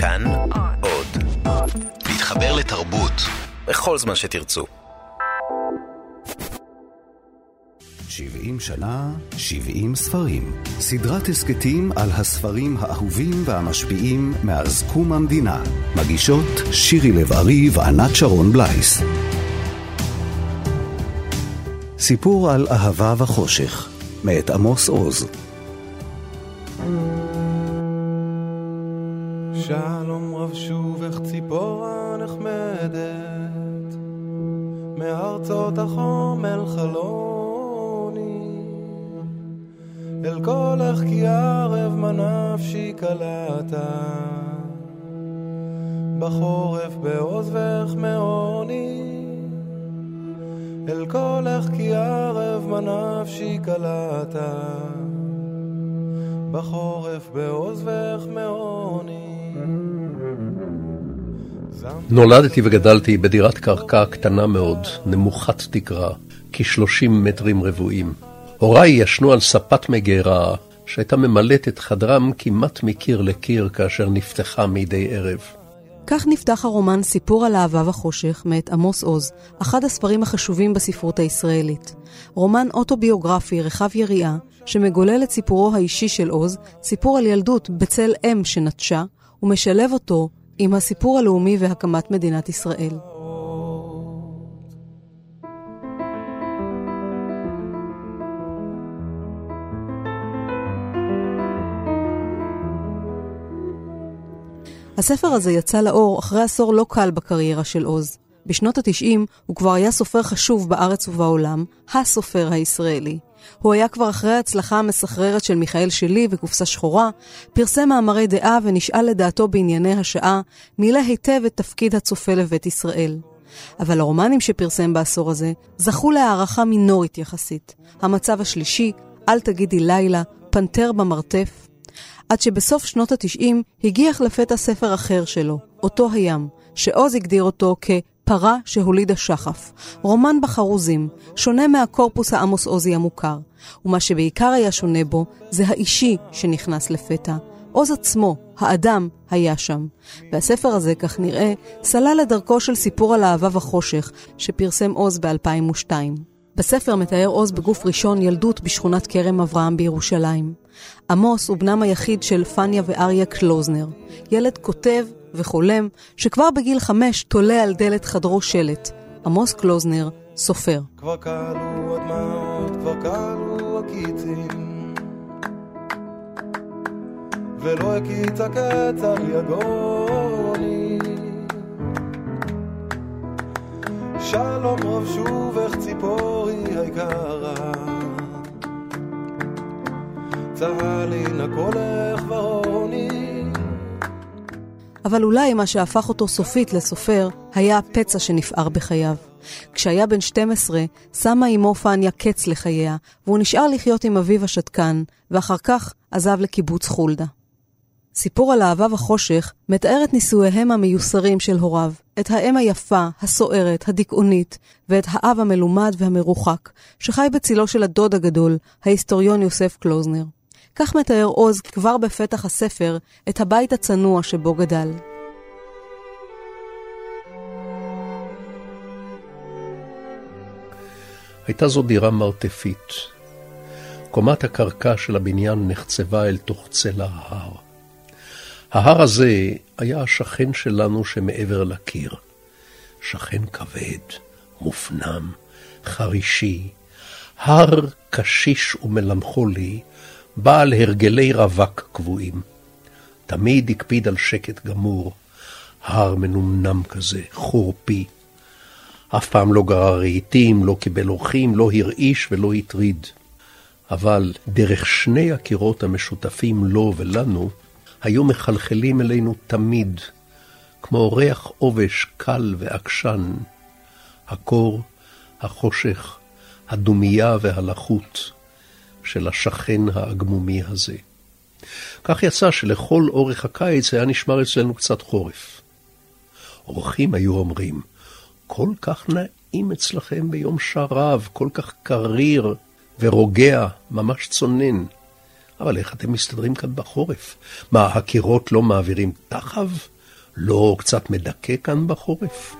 כאן עוד. להתחבר לתרבות בכל זמן שתרצו. 70 שנה, 70 ספרים. סדרת הסכתים על הספרים האהובים והמשפיעים מאז קום המדינה. מגישות שירי לב-ארי וענת שרון בלייס. סיפור על אהבה וחושך, מאת עמוס עוז. שלום רב שובך ציפורה נחמדת מארצות החום אל חלוני. אל קולך כי ערב מנפשי קלטה בחורף בעוזבך מעוני. אל קולך כי ערב מנפשי קלטה בחורף בעוזבך מעוני נולדתי וגדלתי בדירת קרקע קטנה מאוד, נמוכת תקרה, כ-30 מטרים רבועים. הוריי ישנו על ספת מגירה, שהייתה ממלאת את חדרם כמעט מקיר לקיר כאשר נפתחה מדי ערב. כך נפתח הרומן סיפור על אהבה וחושך מאת עמוס עוז, אחד הספרים החשובים בספרות הישראלית. רומן אוטוביוגרפי רחב יריעה, שמגולל את סיפורו האישי של עוז, סיפור על ילדות בצל אם שנטשה, ומשלב אותו עם הסיפור הלאומי והקמת מדינת ישראל. הספר הזה יצא לאור אחרי עשור לא קל בקריירה של עוז. בשנות ה-90 הוא כבר היה סופר חשוב בארץ ובעולם, הסופר הישראלי. הוא היה כבר אחרי ההצלחה המסחררת של מיכאל שלי וקופסה שחורה, פרסם מאמרי דעה ונשאל לדעתו בענייני השעה, מילא היטב את תפקיד הצופה לבית ישראל. אבל הרומנים שפרסם בעשור הזה זכו להערכה מינורית יחסית. המצב השלישי, אל תגידי לילה, פנתר במרתף. עד שבסוף שנות התשעים הגיח לפתע ספר אחר שלו, אותו הים, שעוז הגדיר אותו כ... פרה שהולידה שחף, רומן בחרוזים, שונה מהקורפוס העמוס עוזי המוכר, ומה שבעיקר היה שונה בו, זה האישי שנכנס לפתע. עוז עצמו, האדם, היה שם. והספר הזה, כך נראה, סלל לדרכו של סיפור על אהבה וחושך, שפרסם עוז ב-2002. בספר מתאר עוז בגוף ראשון ילדות בשכונת כרם אברהם בירושלים. עמוס הוא בנם היחיד של פניה ואריה קלוזנר, ילד כותב וחולם, שכבר בגיל חמש תולה על דלת חדרו שלט. עמוס קלוזנר, סופר. כבר כלו הדמעות, כבר כלו הקיצים ולא הקיץ על יגוני שלום רב שובך ציפורי היקרה צהלי נא קולך ורוני אבל אולי מה שהפך אותו סופית לסופר היה הפצע שנפער בחייו. כשהיה בן 12, שמה אמו פניה קץ לחייה, והוא נשאר לחיות עם אביו השתקן, ואחר כך עזב לקיבוץ חולדה. סיפור על אהבה וחושך מתאר את נישואיהם המיוסרים של הוריו, את האם היפה, הסוערת, הדיכאונית, ואת האב המלומד והמרוחק, שחי בצילו של הדוד הגדול, ההיסטוריון יוסף קלוזנר. כך מתאר עוז כבר בפתח הספר את הבית הצנוע שבו גדל. הייתה זו דירה מרתפית. קומת הקרקע של הבניין נחצבה אל תוך צלע ההר. ההר הזה היה השכן שלנו שמעבר לקיר. שכן כבד, מופנם, חרישי, הר קשיש ומלנכולי, בעל הרגלי רווק קבועים. תמיד הקפיד על שקט גמור, הר מנומנם כזה, חורפי. אף פעם לא גרר רהיטים, לא קיבל אורחים, לא הרעיש ולא הטריד. אבל דרך שני הקירות המשותפים לו ולנו, היו מחלחלים אלינו תמיד, כמו ריח עובש קל ועקשן, הקור, החושך, הדומייה והלחות. של השכן האגמומי הזה. כך יצא שלכל אורך הקיץ היה נשמר אצלנו קצת חורף. אורחים היו אומרים, כל כך נעים אצלכם ביום שרב, כל כך קריר ורוגע, ממש צונן. אבל איך אתם מסתדרים כאן בחורף? מה, הקירות לא מעבירים? החלב לא קצת מדכא כאן בחורף?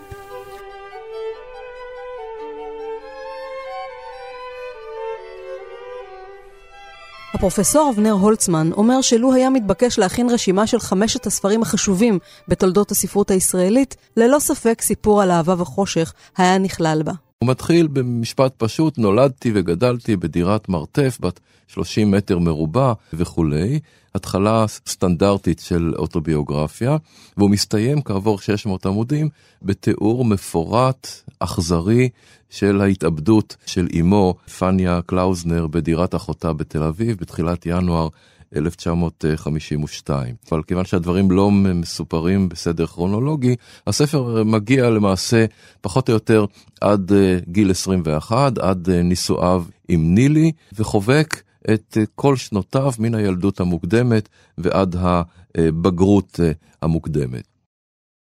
הפרופסור אבנר הולצמן אומר שלו היה מתבקש להכין רשימה של חמשת הספרים החשובים בתולדות הספרות הישראלית, ללא ספק סיפור על אהבה וחושך היה נכלל בה. הוא מתחיל במשפט פשוט, נולדתי וגדלתי בדירת מרתף בת 30 מטר מרובע וכולי, התחלה סטנדרטית של אוטוביוגרפיה, והוא מסתיים כעבור 600 עמודים בתיאור מפורט, אכזרי, של ההתאבדות של אמו, פניה קלאוזנר, בדירת אחותה בתל אביב בתחילת ינואר 1952. אבל כיוון שהדברים לא מסופרים בסדר כרונולוגי, הספר מגיע למעשה פחות או יותר עד אה, גיל 21, עד אה, נישואיו עם נילי, וחובק את אה, כל שנותיו מן הילדות המוקדמת ועד הבגרות המוקדמת.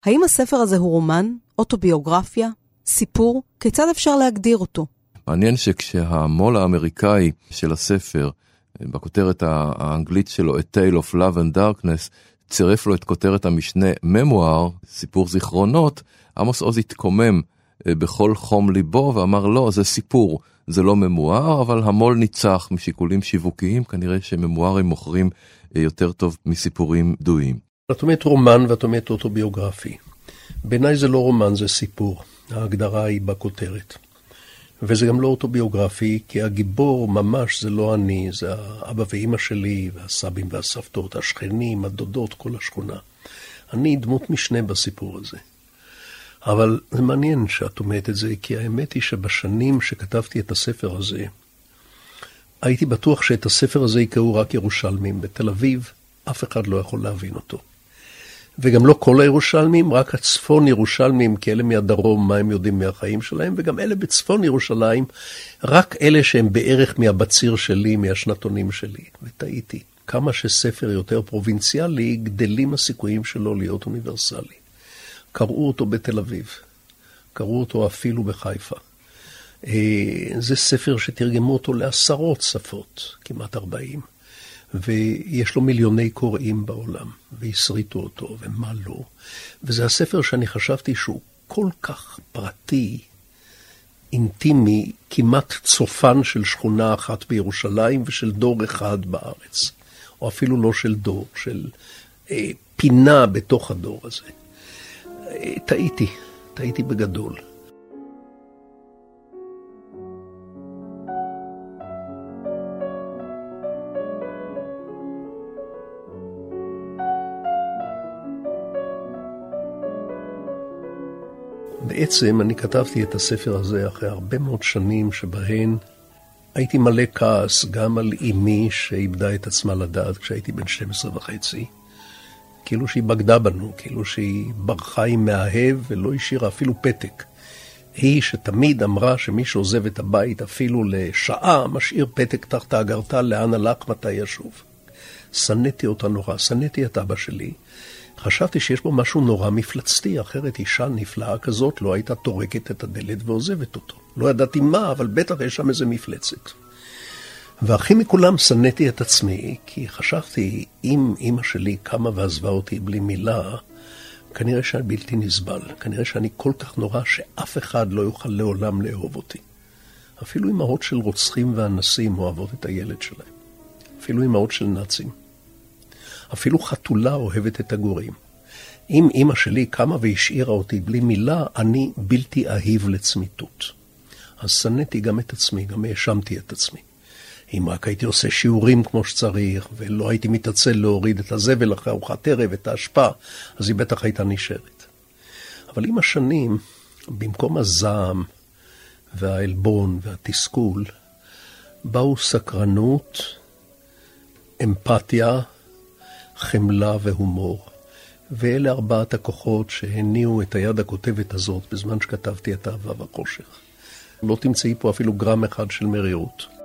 האם הספר הזה הוא רומן, אוטוביוגרפיה, סיפור? כיצד אפשר להגדיר אותו? מעניין שכשהמו"ל האמריקאי של הספר בכותרת האנגלית שלו, A Tale of Love and Darkness, צירף לו את כותרת המשנה ממואר, סיפור זיכרונות, עמוס עוז התקומם אה, בכל חום ליבו ואמר לא, זה סיפור, זה לא ממואר, אבל המו"ל ניצח משיקולים שיווקיים, כנראה שממוארים מוכרים אה, יותר טוב מסיפורים דויים. את אומרת רומן ואת אומרת אוטוביוגרפי. בעיניי זה לא רומן, זה סיפור. ההגדרה היא בכותרת. וזה גם לא אוטוביוגרפי, כי הגיבור ממש זה לא אני, זה האבא ואימא שלי, והסבים והסבתות, השכנים, הדודות, כל השכונה. אני דמות משנה בסיפור הזה. אבל זה מעניין שאת אומרת את זה, כי האמת היא שבשנים שכתבתי את הספר הזה, הייתי בטוח שאת הספר הזה יקראו רק ירושלמים. בתל אביב אף אחד לא יכול להבין אותו. וגם לא כל הירושלמים, רק הצפון ירושלמים, כי אלה מהדרום, מה הם יודעים מהחיים שלהם, וגם אלה בצפון ירושלים, רק אלה שהם בערך מהבציר שלי, מהשנתונים שלי. וטעיתי. כמה שספר יותר פרובינציאלי, גדלים הסיכויים שלו להיות אוניברסלי. קראו אותו בתל אביב, קראו אותו אפילו בחיפה. אה, זה ספר שתרגמו אותו לעשרות שפות, כמעט ארבעים. ויש לו מיליוני קוראים בעולם, והסריטו אותו, ומה לא. וזה הספר שאני חשבתי שהוא כל כך פרטי, אינטימי, כמעט צופן של שכונה אחת בירושלים ושל דור אחד בארץ. או אפילו לא של דור, של אה, פינה בתוך הדור הזה. טעיתי, טעיתי בגדול. בעצם אני כתבתי את הספר הזה אחרי הרבה מאוד שנים שבהן הייתי מלא כעס גם על אמי שאיבדה את עצמה לדעת כשהייתי בן 12 וחצי. כאילו שהיא בגדה בנו, כאילו שהיא ברחה עם מאהב ולא השאירה אפילו פתק. היא שתמיד אמרה שמי שעוזב את הבית אפילו לשעה, משאיר פתק תחת האגרטל לאן הלך, מתי ישוב. שנאתי אותה נורא, שנאתי את אבא שלי, חשבתי שיש בו משהו נורא מפלצתי, אחרת אישה נפלאה כזאת לא הייתה טורקת את הדלת ועוזבת אותו. לא ידעתי מה, אבל בטח יש שם איזה מפלצת. והכי מכולם שנאתי את עצמי, כי חשבתי, אם אימא שלי קמה ועזבה אותי בלי מילה, כנראה שאני בלתי נסבל. כנראה שאני כל כך נורא שאף אחד לא יוכל לעולם לאהוב אותי. אפילו אמהות של רוצחים ואנסים אוהבות את הילד שלהם. אפילו אמהות של נאצים. אפילו חתולה אוהבת את הגורים. אם אימא שלי קמה והשאירה אותי בלי מילה, אני בלתי אהיב לצמיתות. אז שנאתי גם את עצמי, גם האשמתי את עצמי. אם רק הייתי עושה שיעורים כמו שצריך, ולא הייתי מתעצל להוריד את הזבל אחרי ארוחת ערב, את האשפה, אז היא בטח הייתה נשארת. אבל עם השנים, במקום הזעם והעלבון והתסכול, באו סקרנות, אמפתיה חמלה והומור. ואלה ארבעת הכוחות שהניעו את היד הכותבת הזאת בזמן שכתבתי את אהבה והחושך. לא תמצאי פה אפילו גרם אחד של מרירות.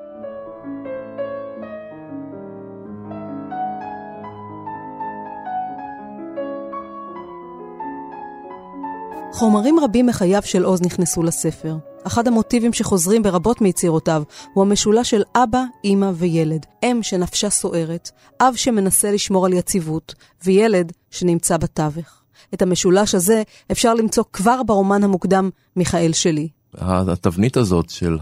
חומרים רבים מחייו של עוז נכנסו לספר. אחד המוטיבים שחוזרים ברבות מיצירותיו הוא המשולש של אבא, אימא וילד. אם שנפשה סוערת, אב שמנסה לשמור על יציבות, וילד שנמצא בתווך. את המשולש הזה אפשר למצוא כבר ברומן המוקדם מיכאל שלי. התבנית הזאת של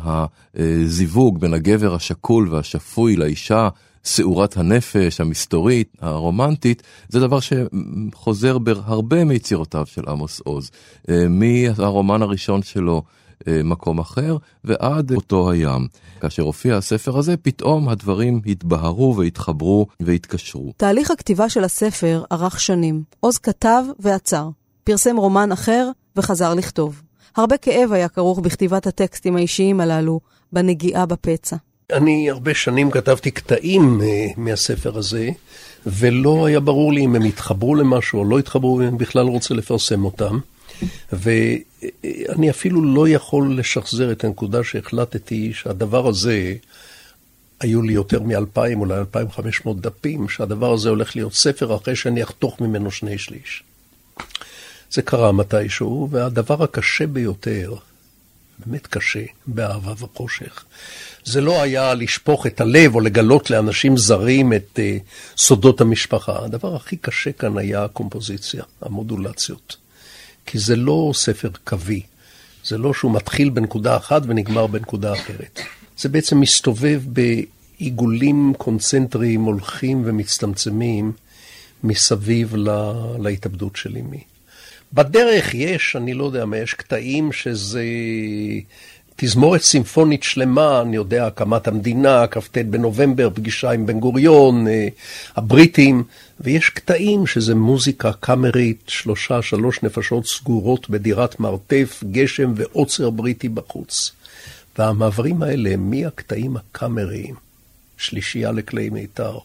הזיווג בין הגבר השקול והשפוי לאישה שעורת הנפש, המסתורית, הרומנטית, זה דבר שחוזר בהרבה מיצירותיו של עמוס עוז. אה, מהרומן הראשון שלו, אה, מקום אחר, ועד אותו הים. כאשר הופיע הספר הזה, פתאום הדברים התבהרו והתחברו והתקשרו. תהליך הכתיבה של הספר ארך שנים. עוז כתב ועצר. פרסם רומן אחר וחזר לכתוב. הרבה כאב היה כרוך בכתיבת הטקסטים האישיים הללו, בנגיעה בפצע. אני הרבה שנים כתבתי קטעים אה, מהספר הזה, ולא היה ברור לי אם הם התחברו למשהו או לא התחברו, אם אני בכלל רוצה לפרסם אותם. ואני אפילו לא יכול לשחזר את הנקודה שהחלטתי שהדבר הזה, היו לי יותר מאלפיים, אולי אלפיים חמש מאות דפים, שהדבר הזה הולך להיות ספר אחרי שאני אחתוך ממנו שני שליש. זה קרה מתישהו, והדבר הקשה ביותר, באמת קשה, באהבה וחושך, זה לא היה לשפוך את הלב או לגלות לאנשים זרים את uh, סודות המשפחה. הדבר הכי קשה כאן היה הקומפוזיציה, המודולציות. כי זה לא ספר קווי. זה לא שהוא מתחיל בנקודה אחת ונגמר בנקודה אחרת. זה בעצם מסתובב בעיגולים קונצנטריים הולכים ומצטמצמים מסביב לה, להתאבדות של אמי. בדרך יש, אני לא יודע מה, יש קטעים שזה תזמורת סימפונית שלמה, אני יודע, הקמת המדינה, כ"ט בנובמבר, פגישה עם בן גוריון, אה, הבריטים, ויש קטעים שזה מוזיקה קאמרית, שלושה, שלוש נפשות סגורות בדירת מרתף, גשם ועוצר בריטי בחוץ. והמעברים האלה מהקטעים הקאמריים, שלישייה לכלי מיתר,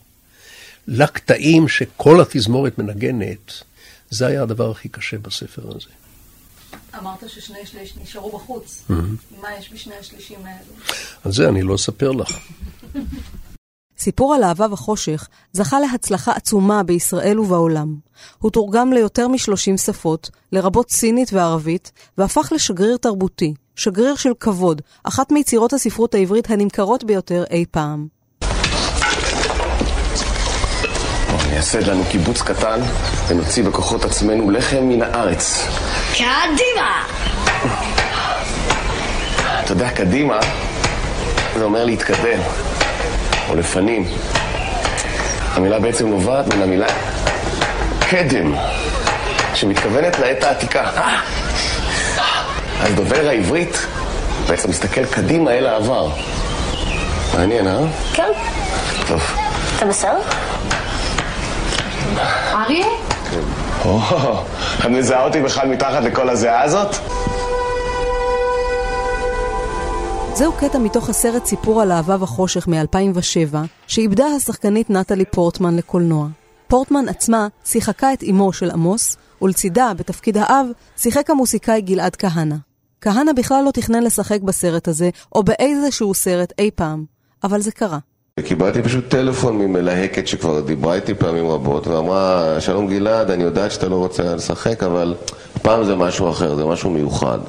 לקטעים שכל התזמורת מנגנת, זה היה הדבר הכי קשה בספר הזה. אמרת ששני שליש נשארו בחוץ. מה יש בשני השלישים האלו? על זה אני לא אספר לך. סיפור על אהבה וחושך זכה להצלחה עצומה בישראל ובעולם. הוא תורגם ליותר מ-30 שפות, לרבות סינית וערבית, והפך לשגריר תרבותי, שגריר של כבוד, אחת מיצירות הספרות העברית הנמכרות ביותר אי פעם. נייסד לנו קיבוץ קטן ונוציא בכוחות עצמנו לחם מן הארץ. קדימה! אתה יודע, קדימה זה אומר להתקדם, או לפנים. המילה בעצם נובעת מן המילה קדם, שמתכוונת לעת העתיקה. אז דובר העברית בעצם מסתכל קדימה אל העבר. מעניין, אה? כן. טוב. אתה בסדר? אריה? או, את מזהה אותי בכלל מתחת לכל הזיעה הזאת? זהו קטע מתוך הסרט סיפור על אהבה וחושך מ-2007, שאיבדה השחקנית נטלי פורטמן לקולנוע. פורטמן עצמה שיחקה את אמו של עמוס, ולצידה, בתפקיד האב, שיחק המוסיקאי גלעד כהנא. כהנא בכלל לא תכנן לשחק בסרט הזה, או באיזשהו סרט אי פעם, אבל זה קרה. קיבלתי פשוט טלפון ממלהקת שכבר דיברה איתי פעמים רבות ואמרה, שלום גלעד, אני יודעת שאתה לא רוצה לשחק, אבל הפעם זה משהו אחר, זה משהו מיוחד.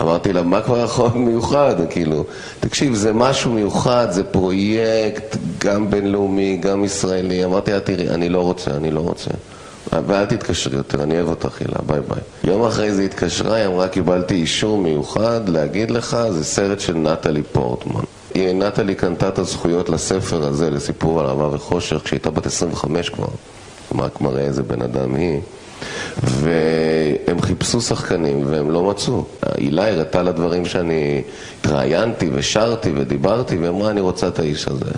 אמרתי לה, מה כבר יכול להיות מיוחד? כאילו, תקשיב, זה משהו מיוחד, זה פרויקט גם בינלאומי, גם ישראלי. אמרתי לה, תראי, אני לא רוצה, אני לא רוצה. ואל תתקשרי יותר, אני אוהב אותך, הילה, ביי ביי. יום אחרי זה התקשרה, היא אמרה, קיבלתי אישור מיוחד להגיד לך, זה סרט של נטלי פורטמן. נטלי קנתה את הזכויות לספר הזה, לסיפור על אהבה וחושך, כשהייתה בת 25 כבר. רק מראה איזה בן אדם היא. והם חיפשו שחקנים והם לא מצאו. הילה הראתה לדברים שאני התראיינתי ושרתי ודיברתי, והיא אמרה, אני רוצה את האיש הזה.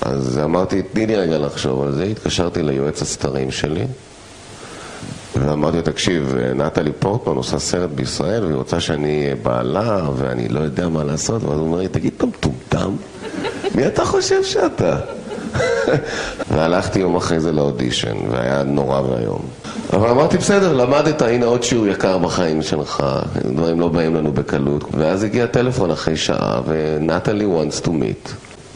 אז אמרתי, תני לי רגע לחשוב על זה, התקשרתי ליועץ הסתרים שלי, ואמרתי לו, תקשיב, נטלי פורטמן עושה סרט בישראל, והיא רוצה שאני אהיה בעלה, ואני לא יודע מה לעשות, ואז הוא אומר לי, תגיד, אתה מטומטם? מי אתה חושב שאתה? והלכתי יום אחרי זה לאודישן, והיה נורא ואיום. אבל אמרתי, בסדר, למדת, הנה עוד שיעור יקר בחיים שלך, דברים לא באים לנו בקלות. ואז הגיע טלפון אחרי שעה, ונטלי wants to meet,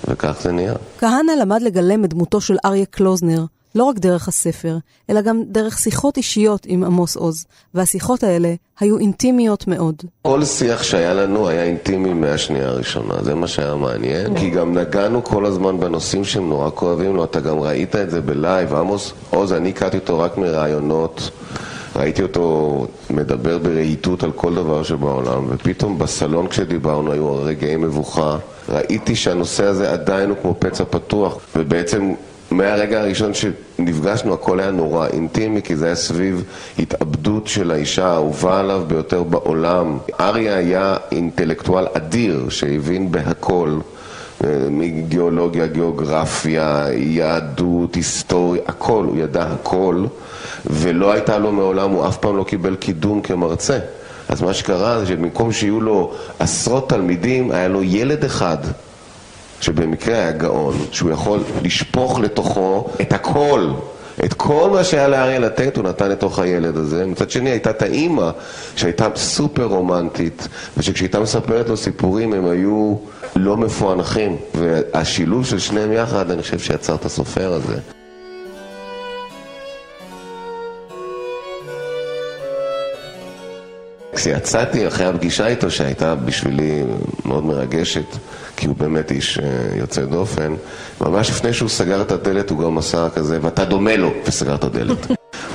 וכך זה נהיה. כהנא למד לגלם את דמותו של אריה קלוזנר, לא רק דרך הספר, אלא גם דרך שיחות אישיות עם עמוס עוז, והשיחות האלה היו אינטימיות מאוד. כל שיח שהיה לנו היה אינטימי מהשנייה הראשונה, זה מה שהיה מעניין, כי גם נגענו כל הזמן בנושאים שהם נורא כואבים לו, אתה גם ראית את זה ב live, עמוס עוז, אני הכרתי אותו רק מראיונות. ראיתי אותו מדבר ברהיטות על כל דבר שבעולם, ופתאום בסלון כשדיברנו היו רגעי מבוכה. ראיתי שהנושא הזה עדיין הוא כמו פצע פתוח, ובעצם מהרגע הראשון שנפגשנו הכל היה נורא אינטימי, כי זה היה סביב התאבדות של האישה האהובה עליו ביותר בעולם. אריה היה אינטלקטואל אדיר שהבין בהכל. מגיאולוגיה, גיאוגרפיה, יהדות, היסטוריה, הכל, הוא ידע הכל ולא הייתה לו מעולם, הוא אף פעם לא קיבל קידום כמרצה אז מה שקרה זה שבמקום שיהיו לו עשרות תלמידים, היה לו ילד אחד שבמקרה היה גאון, שהוא יכול לשפוך לתוכו את הכל את כל מה שהיה לאריה לתת הוא נתן לתוך הילד הזה. מצד שני הייתה את האימא שהייתה סופר רומנטית ושכשהיא הייתה מספרת לו סיפורים הם היו לא מפוענחים והשילוב של שניהם יחד אני חושב שיצר את הסופר הזה. כשיצאתי אחרי הפגישה איתו שהייתה בשבילי מאוד מרגשת כי הוא באמת איש אה, יוצא דופן ממש לפני שהוא סגר את הדלת הוא גם עשה כזה ואתה דומה לו וסגר את הדלת.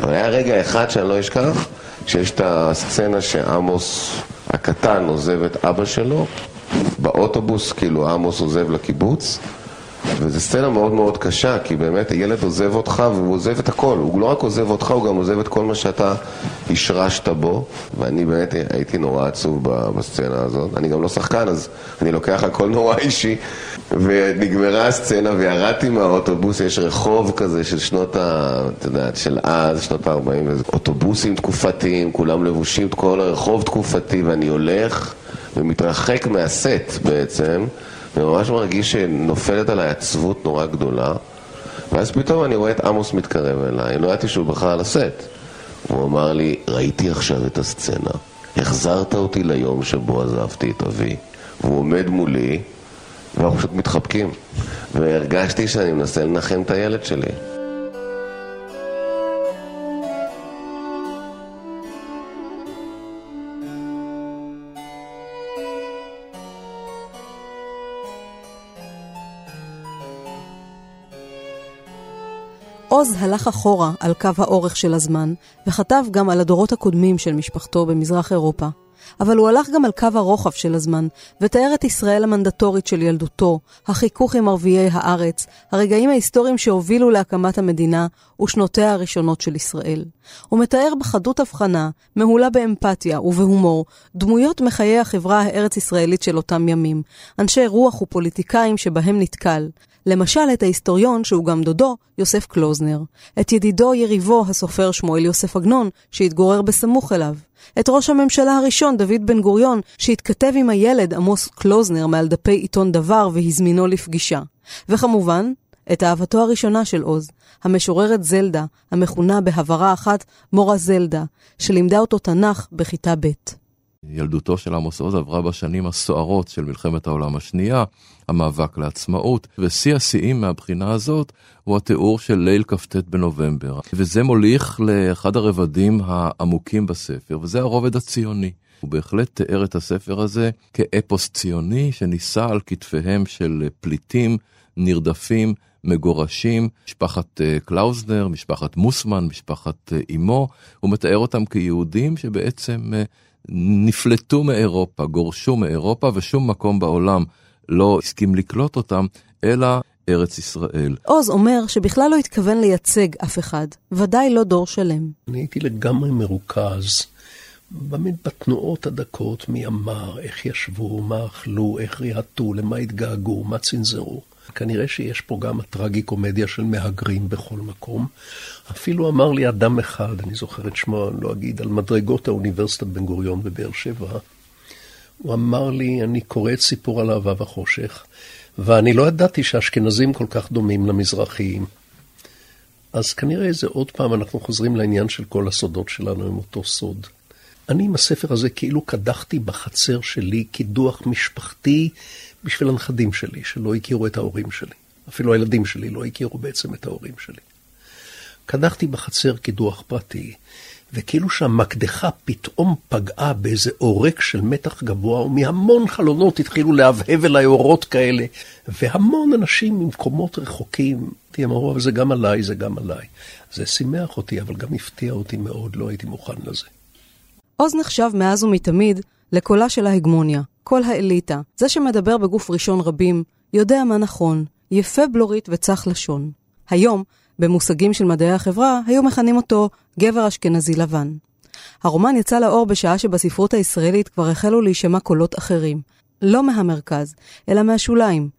אבל היה רגע אחד שאני לא אשכח שיש את הסצנה שעמוס הקטן עוזב את אבא שלו באוטובוס, כאילו עמוס עוזב לקיבוץ וזו סצנה מאוד מאוד קשה, כי באמת הילד עוזב אותך והוא עוזב את הכל. הוא לא רק עוזב אותך, הוא גם עוזב את כל מה שאתה השרשת בו. ואני באמת הייתי נורא עצוב בסצנה הזאת. אני גם לא שחקן, אז אני לוקח הכל נורא אישי. ונגמרה הסצנה וירדתי מהאוטובוס, יש רחוב כזה של שנות ה... את יודעת, של אז, שנות ה-40, אוטובוסים תקופתיים, כולם לבושים, כל הרחוב תקופתי, ואני הולך ומתרחק מהסט בעצם. וממש מרגיש שנופלת עליי עצבות נורא גדולה ואז פתאום אני רואה את עמוס מתקרב אליי, לא ידעתי שהוא בכלל על הסט הוא אמר לי, ראיתי עכשיו את הסצנה. החזרת אותי ליום שבו עזבתי את אבי. והוא עומד מולי ואנחנו פשוט מתחבקים. והרגשתי שאני מנסה לנחם את הילד שלי עוז הלך אחורה על קו האורך של הזמן, וכתב גם על הדורות הקודמים של משפחתו במזרח אירופה. אבל הוא הלך גם על קו הרוחב של הזמן, ותיאר את ישראל המנדטורית של ילדותו, החיכוך עם ערביי הארץ, הרגעים ההיסטוריים שהובילו להקמת המדינה ושנותיה הראשונות של ישראל. הוא מתאר בחדות הבחנה, מהולה באמפתיה ובהומור, דמויות מחיי החברה הארץ-ישראלית של אותם ימים, אנשי רוח ופוליטיקאים שבהם נתקל, למשל את ההיסטוריון, שהוא גם דודו, יוסף קלוזנר, את ידידו יריבו, הסופר שמואל יוסף עגנון, שהתגורר בסמוך אליו, את ראש הממשלה הראשון, דוד בן גוריון, שהתכתב עם הילד עמוס קלוזנר מעל דפי עיתון דבר והזמינו לפגישה. וכמובן, את אהבתו הראשונה של עוז, המשוררת זלדה, המכונה בהברה אחת מורה זלדה, שלימדה אותו תנ"ך בכיתה ב'. ילדותו של עמוס עוז עברה בשנים הסוערות של מלחמת העולם השנייה, המאבק לעצמאות, ושיא השיאים מהבחינה הזאת הוא התיאור של ליל כ"ט בנובמבר. וזה מוליך לאחד הרבדים העמוקים בספר, וזה הרובד הציוני. הוא בהחלט תיאר את הספר הזה כאפוס ציוני שנישא על כתפיהם של פליטים, נרדפים, מגורשים, משפחת אה, קלאוזנר, משפחת מוסמן, משפחת אה, הוא מתאר אותם כיהודים שבעצם אה, נפלטו מאירופה, גורשו מאירופה, ושום מקום בעולם לא הסכים לקלוט אותם, אלא ארץ ישראל. עוז אומר שבכלל לא התכוון לייצג אף אחד, ודאי לא דור שלם. אני הייתי לגמרי מרוכז באמת בתנועות הדקות, מי אמר, איך ישבו, מה אכלו, איך ריהטו, למה התגעגעו, מה צנזרו. כנראה שיש פה גם הטרגי-קומדיה של מהגרים בכל מקום. אפילו אמר לי אדם אחד, אני זוכר את שמו, אני לא אגיד, על מדרגות האוניברסיטת בן גוריון בבאר שבע. הוא אמר לי, אני קורא את סיפור על אהבה וחושך, ואני לא ידעתי שאשכנזים כל כך דומים למזרחיים. אז כנראה זה עוד פעם אנחנו חוזרים לעניין של כל הסודות שלנו עם אותו סוד. אני עם הספר הזה כאילו קדחתי בחצר שלי קידוח משפחתי בשביל הנכדים שלי, שלא הכירו את ההורים שלי. אפילו הילדים שלי לא הכירו בעצם את ההורים שלי. קדחתי בחצר קידוח פרטי, וכאילו שהמקדחה פתאום פגעה באיזה עורק של מתח גבוה, ומהמון חלונות התחילו להבהב אליי אורות כאלה, והמון אנשים ממקומות רחוקים, הם אמרו, אבל זה גם עליי, זה גם עליי. זה שימח אותי, אבל גם הפתיע אותי מאוד, לא הייתי מוכן לזה. עוז נחשב מאז ומתמיד לקולה של ההגמוניה, קול האליטה, זה שמדבר בגוף ראשון רבים, יודע מה נכון, יפה בלורית וצח לשון. היום, במושגים של מדעי החברה, היו מכנים אותו גבר אשכנזי לבן. הרומן יצא לאור בשעה שבספרות הישראלית כבר החלו להישמע קולות אחרים. לא מהמרכז, אלא מהשוליים.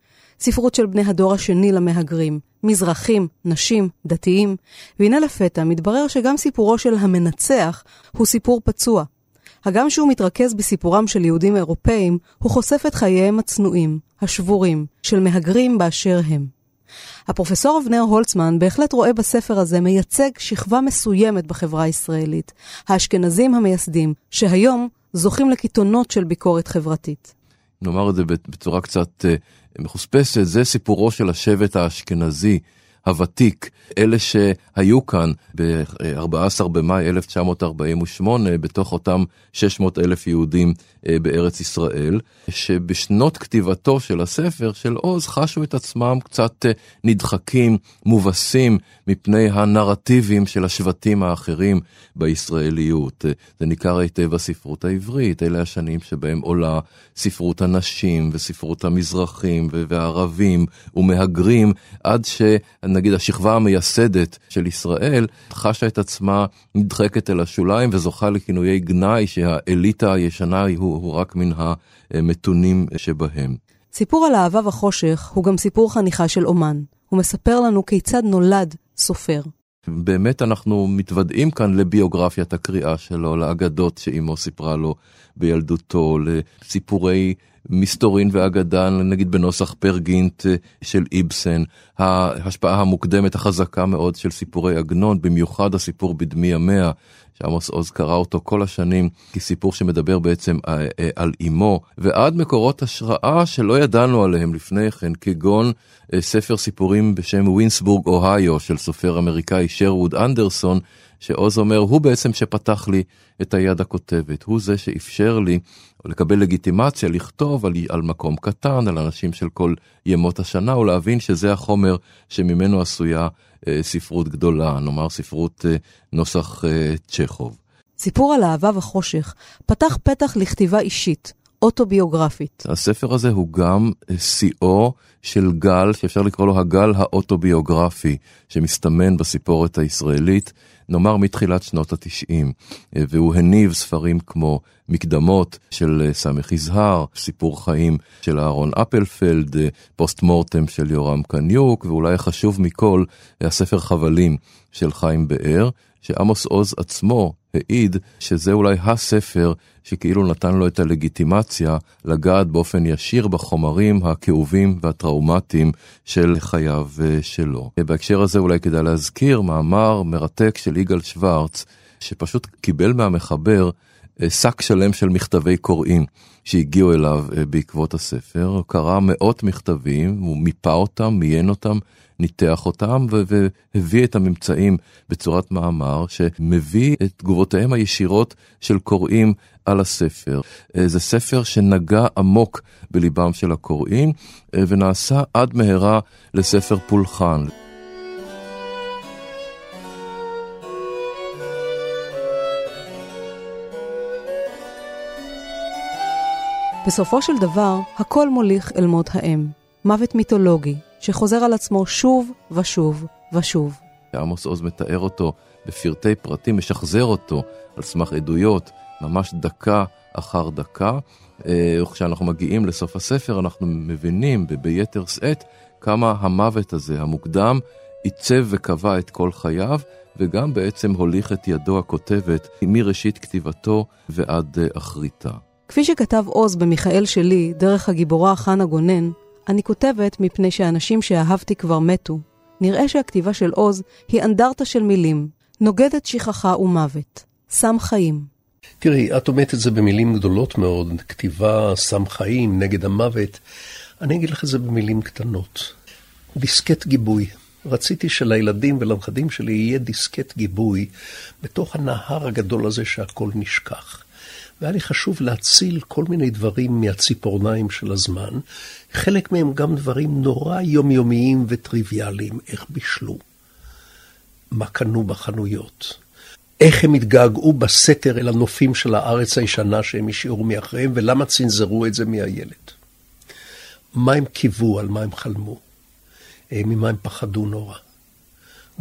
ספרות של בני הדור השני למהגרים, מזרחים, נשים, דתיים, והנה לפתע מתברר שגם סיפורו של המנצח הוא סיפור פצוע. הגם שהוא מתרכז בסיפורם של יהודים אירופאים, הוא חושף את חייהם הצנועים, השבורים, של מהגרים באשר הם. הפרופסור אבנר הולצמן בהחלט רואה בספר הזה מייצג שכבה מסוימת בחברה הישראלית, האשכנזים המייסדים, שהיום זוכים לקיתונות של ביקורת חברתית. נאמר את זה בצורה קצת אה, מחוספסת, זה סיפורו של השבט האשכנזי. הוותיק, אלה שהיו כאן ב-14 במאי 1948, בתוך אותם 600 אלף יהודים אה, בארץ ישראל, שבשנות כתיבתו של הספר של עוז חשו את עצמם קצת אה, נדחקים, מובסים מפני הנרטיבים של השבטים האחרים בישראליות. אה, זה ניכר היטב בספרות העברית, אלה השנים שבהם עולה ספרות הנשים וספרות המזרחים והערבים ומהגרים, עד שנגיד השכבה המייסדת של ישראל חשה את עצמה נדחקת אל השוליים וזוכה לכינויי גנאי שהאליטה הישנה הוא הוא רק מן המתונים שבהם. סיפור על אהבה וחושך הוא גם סיפור חניכה של אומן. הוא מספר לנו כיצד נולד סופר. באמת אנחנו מתוודעים כאן לביוגרפיית הקריאה שלו, לאגדות שאימו סיפרה לו בילדותו, לסיפורי מסתורין ואגדה, נגיד בנוסח פרגינט של איבסן, ההשפעה המוקדמת החזקה מאוד של סיפורי עגנון, במיוחד הסיפור בדמי ימיה שעמוס עוז קרא אותו כל השנים כסיפור שמדבר בעצם אה, אה, על אימו, ועד מקורות השראה שלא ידענו עליהם לפני כן, כגון אה, ספר סיפורים בשם ווינסבורג אוהיו של סופר אמריקאי שרווד אנדרסון, שעוז אומר, הוא בעצם שפתח לי את היד הכותבת, הוא זה שאפשר לי לקבל לגיטימציה לכתוב על, על מקום קטן, על אנשים של כל ימות השנה, ולהבין שזה החומר שממנו עשויה ספרות גדולה, נאמר ספרות אה, נוסח אה, צ'כוב. סיפור על אהבה וחושך פתח פתח לכתיבה אישית, אוטוביוגרפית. הספר הזה הוא גם שיאו של גל, שאפשר לקרוא לו הגל האוטוביוגרפי, שמסתמן בסיפורת הישראלית, נאמר מתחילת שנות התשעים, והוא הניב ספרים כמו מקדמות של סמך יזהר, סיפור חיים של אהרון אפלפלד, פוסט מורטם של יורם קניוק, ואולי החשוב מכל, הספר חבלים של חיים באר, שעמוס עוז עצמו העיד שזה אולי הספר שכאילו נתן לו את הלגיטימציה לגעת באופן ישיר בחומרים הכאובים והטראומטיים של חייו אה, שלו. בהקשר הזה אולי כדאי להזכיר מאמר מרתק של יגאל שוורץ, שפשוט קיבל מהמחבר אה, שק שלם של מכתבי קוראים שהגיעו אליו אה, בעקבות הספר, הוא קרא מאות מכתבים, הוא מיפה אותם, מיין אותם, ניתח אותם והביא את הממצאים בצורת מאמר שמביא את תגובותיהם הישירות של קוראים על הספר. אה, זה ספר שנגע עמוק בליבם של הקוראים ונעשה עד מהרה לספר פולחן. בסופו של דבר, הכל מוליך אל מות האם. מוות מיתולוגי, שחוזר על עצמו שוב ושוב ושוב. עמוס עוז מתאר אותו בפרטי פרטים, משחזר אותו על סמך עדויות, ממש דקה אחר דקה. אה, וכשאנחנו מגיעים לסוף הספר, אנחנו מבינים ביתר שאת כמה המוות הזה, המוקדם, עיצב וקבע את כל חייו, וגם בעצם הוליך את ידו הכותבת מראשית כתיבתו ועד אה, אחריתה. כפי שכתב עוז במיכאל שלי, דרך הגיבורה חנה גונן, אני כותבת מפני שאנשים שאהבתי כבר מתו. נראה שהכתיבה של עוז היא אנדרטה של מילים, נוגדת שכחה ומוות, סם חיים. תראי, את אומרת את זה במילים גדולות מאוד, כתיבה סם חיים נגד המוות. אני אגיד לך את זה במילים קטנות. דיסקט גיבוי. רציתי שלילדים ולנכדים שלי יהיה דיסקט גיבוי בתוך הנהר הגדול הזה שהכל נשכח. והיה לי חשוב להציל כל מיני דברים מהציפורניים של הזמן, חלק מהם גם דברים נורא יומיומיים וטריוויאליים, איך בישלו, מה קנו בחנויות, איך הם התגעגעו בסתר אל הנופים של הארץ הישנה שהם השאירו מאחריהם, ולמה צנזרו את זה מהילד. מה הם קיוו, על מה הם חלמו, אה, ממה הם פחדו נורא.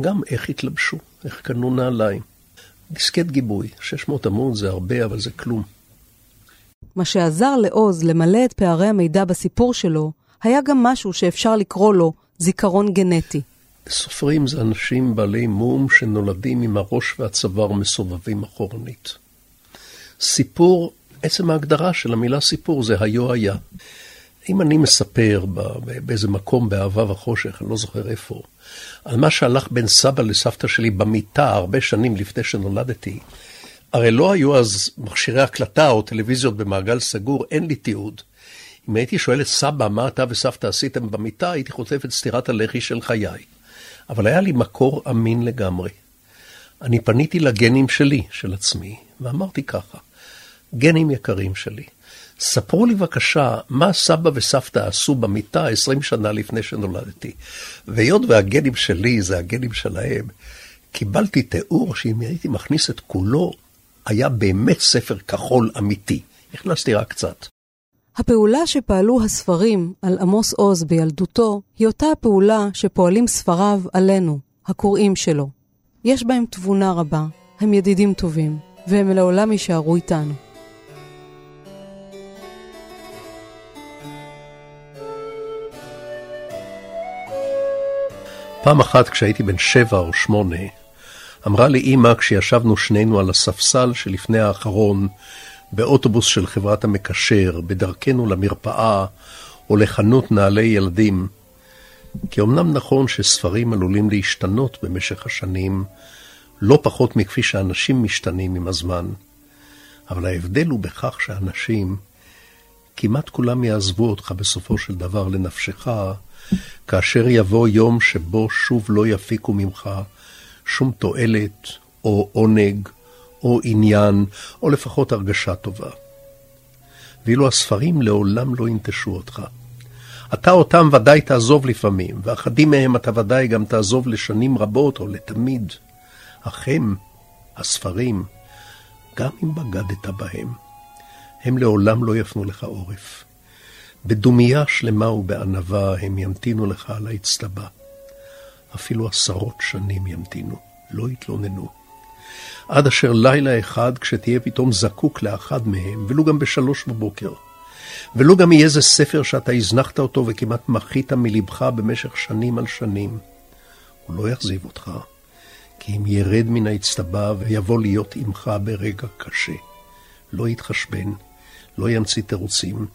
גם איך התלבשו, איך קנו נעליים. דיסקט גיבוי, 600 עמוד זה הרבה, אבל זה כלום. מה שעזר לעוז למלא את פערי המידע בסיפור שלו, היה גם משהו שאפשר לקרוא לו זיכרון גנטי. סופרים זה אנשים בעלי מום שנולדים עם הראש והצוואר מסובבים אחורנית. סיפור, עצם ההגדרה של המילה סיפור זה היו היה. אם אני מספר באיזה מקום באהבה וחושך, אני לא זוכר איפה, על מה שהלך בין סבא לסבתא שלי במיטה הרבה שנים לפני שנולדתי, הרי לא היו אז מכשירי הקלטה או טלוויזיות במעגל סגור, אין לי תיעוד. אם הייתי שואל את סבא מה אתה וסבתא עשיתם במיטה, הייתי חוטף את סטירת הלחי של חיי. אבל היה לי מקור אמין לגמרי. אני פניתי לגנים שלי, של עצמי, ואמרתי ככה, גנים יקרים שלי, ספרו לי בבקשה מה סבא וסבתא עשו במיטה 20 שנה לפני שנולדתי. והיות והגנים שלי זה הגנים שלהם, קיבלתי תיאור שאם הייתי מכניס את כולו, היה באמת ספר כחול אמיתי. הכנסתי רק קצת. הפעולה שפעלו הספרים על עמוס עוז בילדותו, היא אותה הפעולה שפועלים ספריו עלינו, הקוראים שלו. יש בהם תבונה רבה, הם ידידים טובים, והם לעולם יישארו איתנו. פעם אחת כשהייתי בן שבע או שמונה, אמרה לי אמא כשישבנו שנינו על הספסל שלפני האחרון באוטובוס של חברת המקשר, בדרכנו למרפאה או לחנות נעלי ילדים, כי אמנם נכון שספרים עלולים להשתנות במשך השנים, לא פחות מכפי שאנשים משתנים עם הזמן, אבל ההבדל הוא בכך שאנשים, כמעט כולם יעזבו אותך בסופו של דבר לנפשך, כאשר יבוא יום שבו שוב לא יפיקו ממך שום תועלת או עונג או עניין, או לפחות הרגשה טובה. ואילו הספרים לעולם לא ינטשו אותך. אתה אותם ודאי תעזוב לפעמים, ואחדים מהם אתה ודאי גם תעזוב לשנים רבות או לתמיד. אך הם, הספרים, גם אם בגדת בהם, הם לעולם לא יפנו לך עורף. בדומייה שלמה ובענווה הם ימתינו לך על האצטבה. אפילו עשרות שנים ימתינו, לא יתלוננו. עד אשר לילה אחד, כשתהיה פתאום זקוק לאחד מהם, ולו גם בשלוש בבוקר, ולו גם יהיה זה ספר שאתה הזנחת אותו וכמעט מחית מלבך במשך שנים על שנים, הוא לא יחזיב אותך, כי אם ירד מן האצטבה ויבוא להיות עמך ברגע קשה, לא יתחשבן, לא ימציא תירוצים,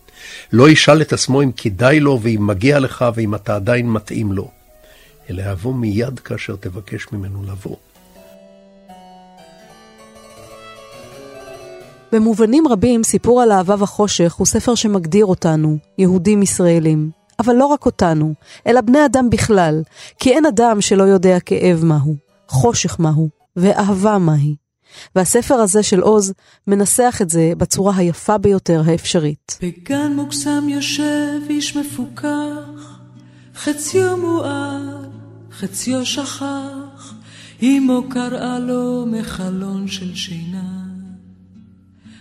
לא ישאל את עצמו אם כדאי לו ואם מגיע לך ואם אתה עדיין מתאים לו, אלא יבוא מיד כאשר תבקש ממנו לבוא. במובנים רבים, סיפור על אהבה וחושך הוא ספר שמגדיר אותנו, יהודים ישראלים. אבל לא רק אותנו, אלא בני אדם בכלל, כי אין אדם שלא יודע כאב מהו, חושך מהו, ואהבה מהי. והספר הזה של עוז מנסח את זה בצורה היפה ביותר האפשרית. בגן מוקסם יושב איש מפוכח, חציו מואר, חציו שכח, אמו קראה לו מחלון של שינה.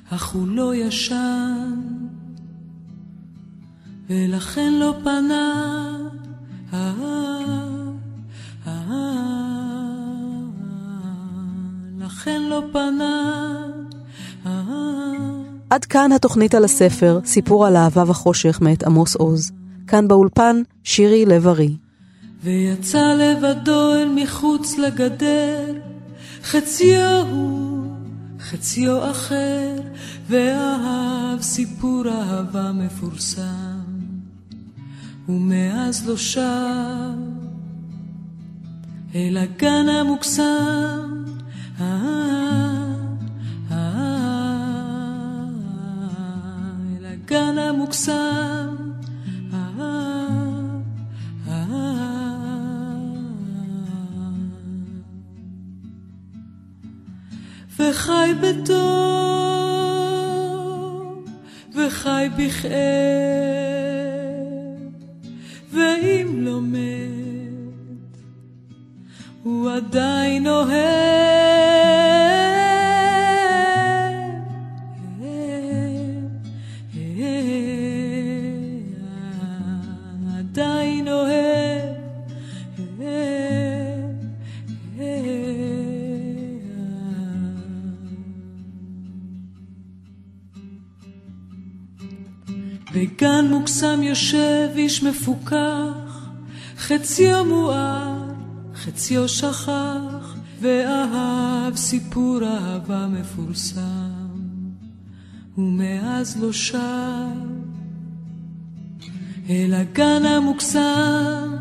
אך הוא לא ישן, ולכן לא פנה. לכן לא פנה. עד כאן התוכנית על הספר, סיפור על אהבה וחושך מאת עמוס עוז. כאן באולפן, שירי לב-ארי. ויצא לבדו אל מחוץ לגדר, חציו הוא חציו אחר, ואהב סיפור אהבה מפורסם, ומאז לא שב אל הגן המוקסם. וחי בטוב, וחי בכאב, ואם לא מת הוא עדיין אוהב. עדיין אוהב. בגן מוקסם יושב איש מפוכח, חציו מואר, חציו שכח, ואהב סיפור אהבה מפורסם, ומאז לא שב אל הגן המוקסם.